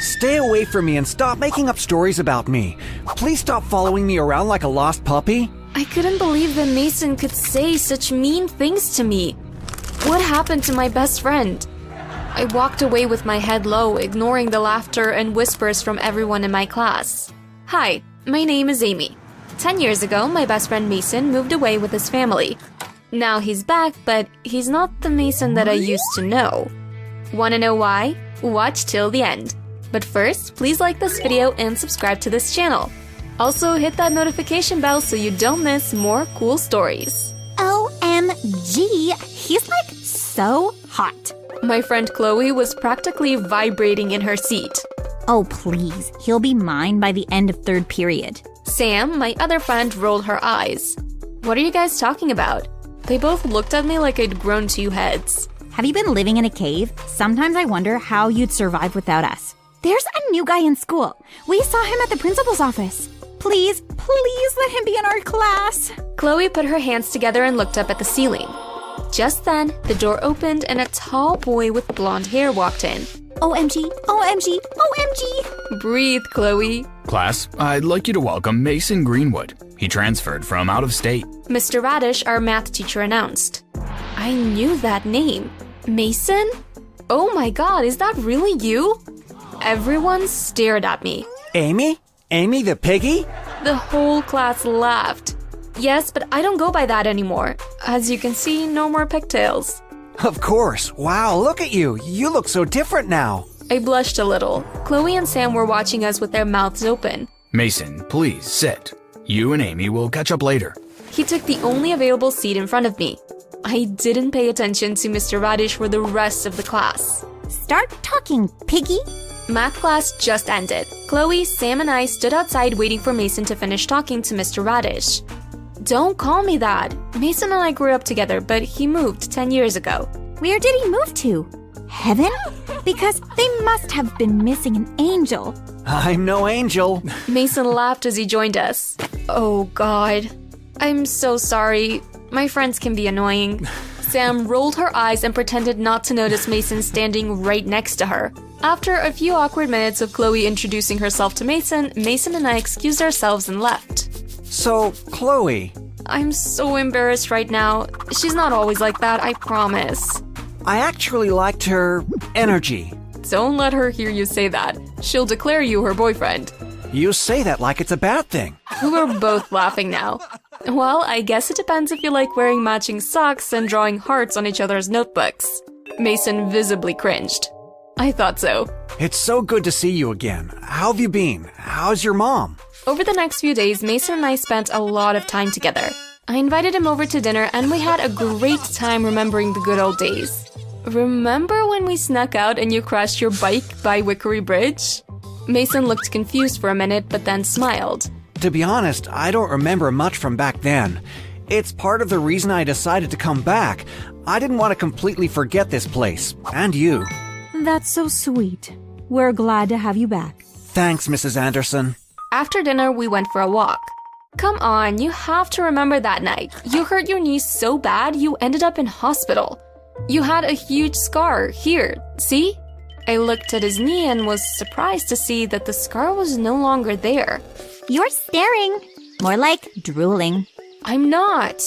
Stay away from me and stop making up stories about me. Please stop following me around like a lost puppy. I couldn't believe that Mason could say such mean things to me. What happened to my best friend? I walked away with my head low, ignoring the laughter and whispers from everyone in my class. Hi, my name is Amy. Ten years ago, my best friend Mason moved away with his family. Now he's back, but he's not the Mason that I used to know. Wanna know why? Watch till the end. But first, please like this video and subscribe to this channel. Also, hit that notification bell so you don't miss more cool stories. OMG, he's like so hot. My friend Chloe was practically vibrating in her seat. Oh, please, he'll be mine by the end of third period. Sam, my other friend, rolled her eyes. What are you guys talking about? They both looked at me like I'd grown two heads. Have you been living in a cave? Sometimes I wonder how you'd survive without us. There's a new guy in school. We saw him at the principal's office. Please, please let him be in our class. Chloe put her hands together and looked up at the ceiling. Just then, the door opened and a tall boy with blonde hair walked in. OMG, OMG, OMG. Breathe, Chloe. Class, I'd like you to welcome Mason Greenwood. He transferred from out of state. Mr. Radish, our math teacher, announced. I knew that name. Mason? Oh my god, is that really you? Everyone stared at me. Amy? Amy the piggy? The whole class laughed. Yes, but I don't go by that anymore. As you can see, no more pigtails. Of course. Wow, look at you. You look so different now. I blushed a little. Chloe and Sam were watching us with their mouths open. Mason, please sit. You and Amy will catch up later. He took the only available seat in front of me. I didn't pay attention to Mr. Radish for the rest of the class. Start talking, piggy. Math class just ended. Chloe, Sam, and I stood outside waiting for Mason to finish talking to Mr. Radish. Don't call me that. Mason and I grew up together, but he moved 10 years ago. Where did he move to? Heaven? Because they must have been missing an angel. I'm no angel. Mason laughed as he joined us. Oh, God. I'm so sorry. My friends can be annoying. Sam rolled her eyes and pretended not to notice Mason standing right next to her. After a few awkward minutes of Chloe introducing herself to Mason, Mason and I excused ourselves and left. So, Chloe, I'm so embarrassed right now. She's not always like that, I promise. I actually liked her energy. Don't let her hear you say that. She'll declare you her boyfriend. You say that like it's a bad thing. We were both laughing now. Well, I guess it depends if you like wearing matching socks and drawing hearts on each other's notebooks. Mason visibly cringed. I thought so. It's so good to see you again. How have you been? How's your mom? Over the next few days, Mason and I spent a lot of time together. I invited him over to dinner and we had a great time remembering the good old days. Remember when we snuck out and you crashed your bike by Wickery Bridge? Mason looked confused for a minute but then smiled. To be honest, I don't remember much from back then. It's part of the reason I decided to come back. I didn't want to completely forget this place, and you. That's so sweet. We're glad to have you back. Thanks, Mrs. Anderson. After dinner, we went for a walk. Come on, you have to remember that night. You hurt your knee so bad you ended up in hospital. You had a huge scar here, see? I looked at his knee and was surprised to see that the scar was no longer there. You're staring. More like drooling. I'm not.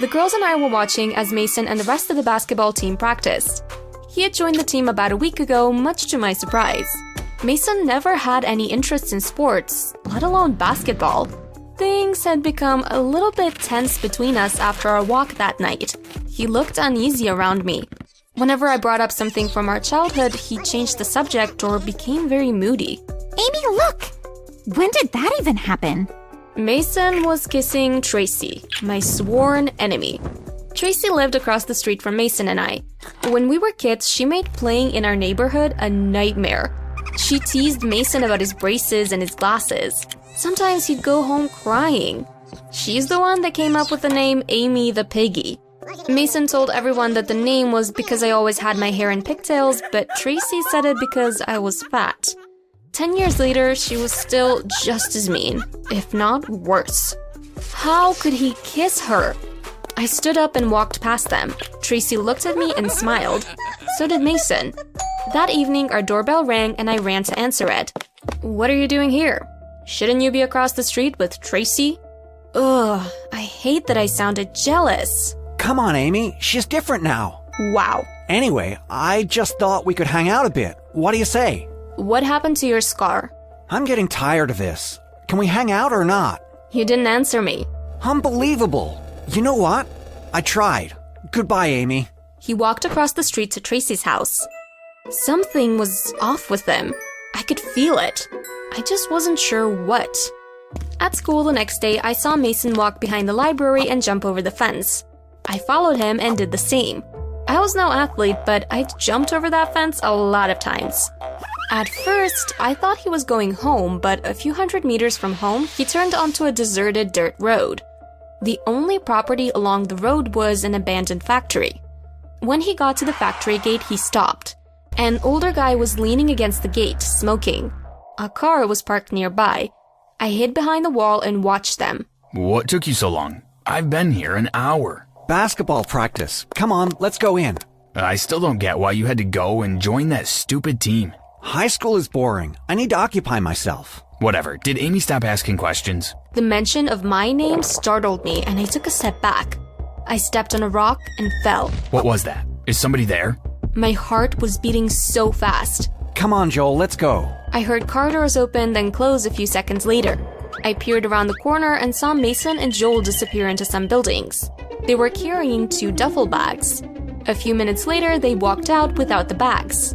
The girls and I were watching as Mason and the rest of the basketball team practiced. He had joined the team about a week ago, much to my surprise. Mason never had any interest in sports, let alone basketball. Things had become a little bit tense between us after our walk that night. He looked uneasy around me. Whenever I brought up something from our childhood, he changed the subject or became very moody. Amy, look! When did that even happen? Mason was kissing Tracy, my sworn enemy. Tracy lived across the street from Mason and I. When we were kids, she made playing in our neighborhood a nightmare. She teased Mason about his braces and his glasses. Sometimes he'd go home crying. She's the one that came up with the name Amy the Piggy. Mason told everyone that the name was because I always had my hair in pigtails, but Tracy said it because I was fat. Ten years later, she was still just as mean, if not worse. How could he kiss her? I stood up and walked past them. Tracy looked at me and smiled. So did Mason. That evening, our doorbell rang and I ran to answer it. What are you doing here? Shouldn't you be across the street with Tracy? Ugh, I hate that I sounded jealous. Come on, Amy. She's different now. Wow. Anyway, I just thought we could hang out a bit. What do you say? What happened to your scar? I'm getting tired of this. Can we hang out or not? You didn't answer me. Unbelievable. You know what? I tried. Goodbye, Amy. He walked across the street to Tracy's house. Something was off with him. I could feel it. I just wasn't sure what. At school the next day, I saw Mason walk behind the library and jump over the fence. I followed him and did the same. I was no athlete, but I'd jumped over that fence a lot of times. At first, I thought he was going home, but a few hundred meters from home, he turned onto a deserted dirt road. The only property along the road was an abandoned factory. When he got to the factory gate, he stopped. An older guy was leaning against the gate, smoking. A car was parked nearby. I hid behind the wall and watched them. What took you so long? I've been here an hour. Basketball practice. Come on, let's go in. I still don't get why you had to go and join that stupid team. High school is boring. I need to occupy myself. Whatever. Did Amy stop asking questions? The mention of my name startled me and I took a step back. I stepped on a rock and fell. What was that? Is somebody there? My heart was beating so fast. Come on, Joel, let's go. I heard car doors open, then close a few seconds later. I peered around the corner and saw Mason and Joel disappear into some buildings. They were carrying two duffel bags. A few minutes later, they walked out without the bags.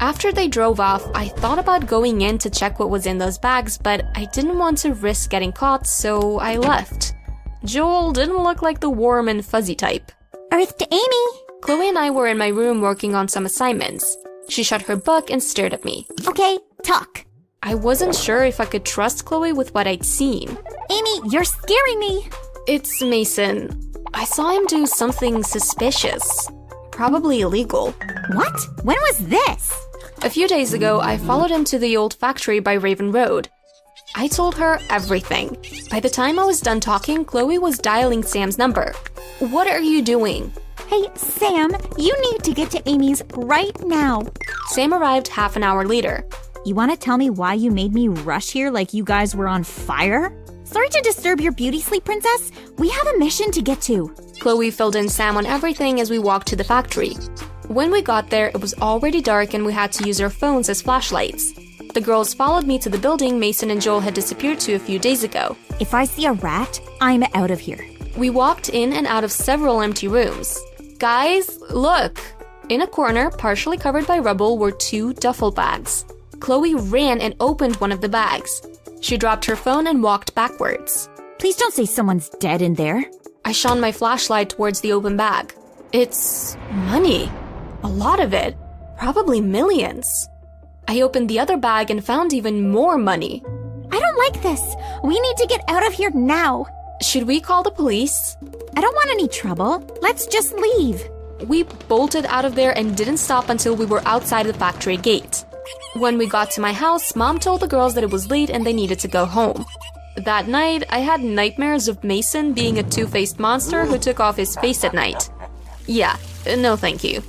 After they drove off, I thought about going in to check what was in those bags, but I didn't want to risk getting caught, so I left. Joel didn't look like the warm and fuzzy type. Earth to Amy. Chloe and I were in my room working on some assignments. She shut her book and stared at me. Okay, talk. I wasn't sure if I could trust Chloe with what I'd seen. Amy, you're scaring me. It's Mason. I saw him do something suspicious. Probably illegal. What? When was this? A few days ago, I followed him to the old factory by Raven Road. I told her everything. By the time I was done talking, Chloe was dialing Sam's number. What are you doing? Hey, Sam, you need to get to Amy's right now. Sam arrived half an hour later. You want to tell me why you made me rush here like you guys were on fire? Sorry to disturb your beauty sleep, princess. We have a mission to get to. Chloe filled in Sam on everything as we walked to the factory. When we got there, it was already dark and we had to use our phones as flashlights. The girls followed me to the building Mason and Joel had disappeared to a few days ago. If I see a rat, I'm out of here. We walked in and out of several empty rooms. Guys, look! In a corner, partially covered by rubble, were two duffel bags. Chloe ran and opened one of the bags. She dropped her phone and walked backwards. Please don't say someone's dead in there. I shone my flashlight towards the open bag. It's money. A lot of it. Probably millions. I opened the other bag and found even more money. I don't like this. We need to get out of here now. Should we call the police? I don't want any trouble. Let's just leave. We bolted out of there and didn't stop until we were outside the factory gate. When we got to my house, mom told the girls that it was late and they needed to go home. That night, I had nightmares of Mason being a two faced monster who took off his face at night. Yeah, no thank you.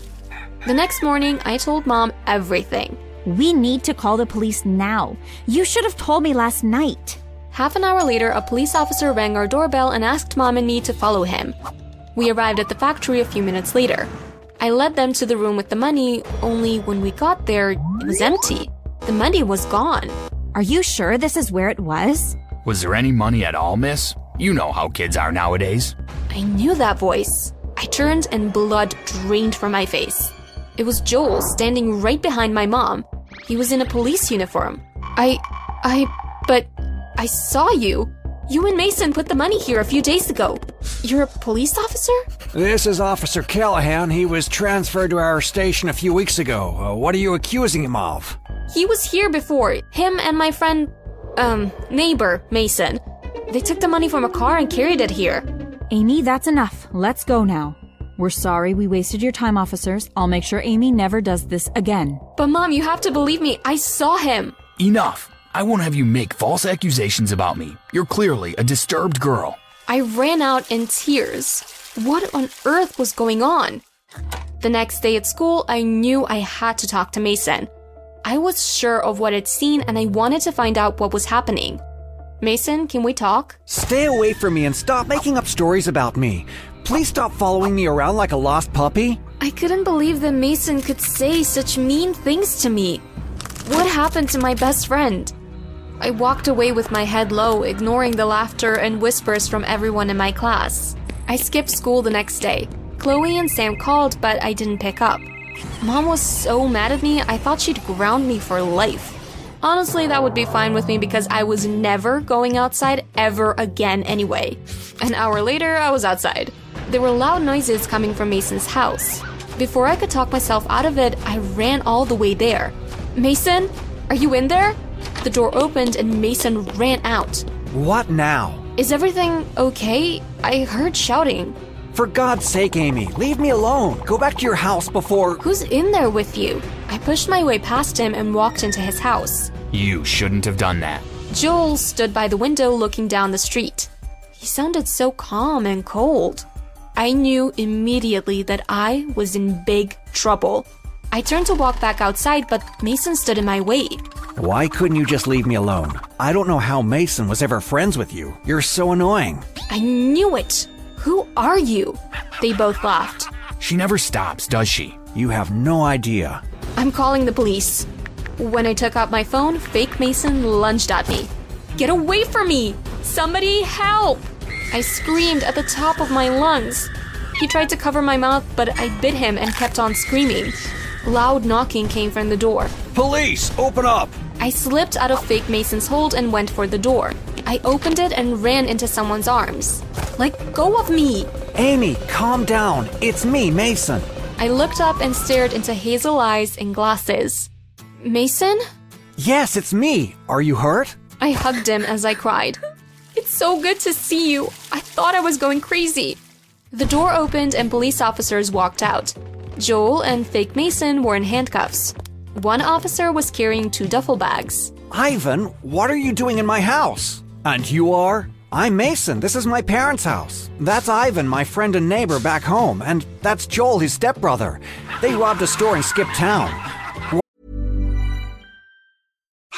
The next morning, I told mom everything. We need to call the police now. You should have told me last night. Half an hour later, a police officer rang our doorbell and asked mom and me to follow him. We arrived at the factory a few minutes later. I led them to the room with the money, only when we got there, it was empty. The money was gone. Are you sure this is where it was? Was there any money at all, miss? You know how kids are nowadays. I knew that voice. I turned and blood drained from my face. It was Joel standing right behind my mom. He was in a police uniform. I. I. But. I saw you. You and Mason put the money here a few days ago. You're a police officer? This is Officer Callahan. He was transferred to our station a few weeks ago. Uh, what are you accusing him of? He was here before. Him and my friend. Um, neighbor, Mason. They took the money from a car and carried it here. Amy, that's enough. Let's go now. We're sorry we wasted your time, officers. I'll make sure Amy never does this again. But, Mom, you have to believe me. I saw him. Enough. I won't have you make false accusations about me. You're clearly a disturbed girl. I ran out in tears. What on earth was going on? The next day at school, I knew I had to talk to Mason. I was sure of what I'd seen and I wanted to find out what was happening. Mason, can we talk? Stay away from me and stop making up stories about me. Please stop following me around like a lost puppy. I couldn't believe that Mason could say such mean things to me. What happened to my best friend? I walked away with my head low, ignoring the laughter and whispers from everyone in my class. I skipped school the next day. Chloe and Sam called, but I didn't pick up. Mom was so mad at me, I thought she'd ground me for life. Honestly, that would be fine with me because I was never going outside ever again anyway. An hour later, I was outside. There were loud noises coming from Mason's house. Before I could talk myself out of it, I ran all the way there. Mason, are you in there? The door opened and Mason ran out. What now? Is everything okay? I heard shouting. For God's sake, Amy, leave me alone. Go back to your house before. Who's in there with you? I pushed my way past him and walked into his house. You shouldn't have done that. Joel stood by the window looking down the street. He sounded so calm and cold. I knew immediately that I was in big trouble. I turned to walk back outside, but Mason stood in my way. Why couldn't you just leave me alone? I don't know how Mason was ever friends with you. You're so annoying. I knew it. Who are you? They both laughed. She never stops, does she? You have no idea. I'm calling the police. When I took out my phone, fake Mason lunged at me. Get away from me! Somebody help! I screamed at the top of my lungs. He tried to cover my mouth, but I bit him and kept on screaming. Loud knocking came from the door. Police, open up! I slipped out of fake Mason's hold and went for the door. I opened it and ran into someone's arms. Let go of me! Amy, calm down. It's me, Mason. I looked up and stared into hazel eyes and glasses. Mason? Yes, it's me. Are you hurt? I hugged him as I cried. It's so good to see you. I thought I was going crazy. The door opened and police officers walked out. Joel and fake Mason were in handcuffs. One officer was carrying two duffel bags. Ivan, what are you doing in my house? And you are? I'm Mason. This is my parents' house. That's Ivan, my friend and neighbor back home, and that's Joel, his stepbrother. They robbed a store and skipped town.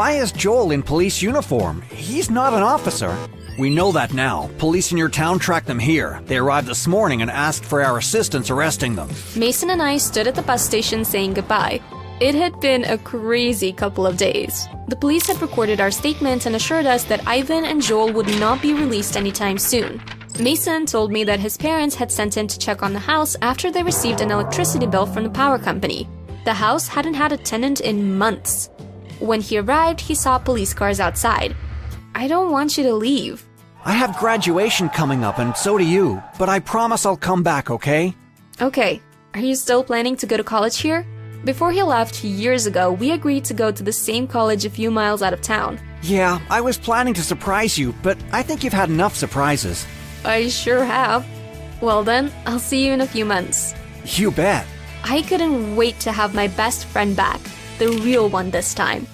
Why is Joel in police uniform? He's not an officer. We know that now. Police in your town tracked them here. They arrived this morning and asked for our assistance arresting them. Mason and I stood at the bus station saying goodbye. It had been a crazy couple of days. The police had recorded our statements and assured us that Ivan and Joel would not be released anytime soon. Mason told me that his parents had sent him to check on the house after they received an electricity bill from the power company. The house hadn't had a tenant in months. When he arrived, he saw police cars outside. I don't want you to leave. I have graduation coming up, and so do you, but I promise I'll come back, okay? Okay, are you still planning to go to college here? Before he left years ago, we agreed to go to the same college a few miles out of town. Yeah, I was planning to surprise you, but I think you've had enough surprises. I sure have. Well, then, I'll see you in a few months. You bet. I couldn't wait to have my best friend back, the real one this time.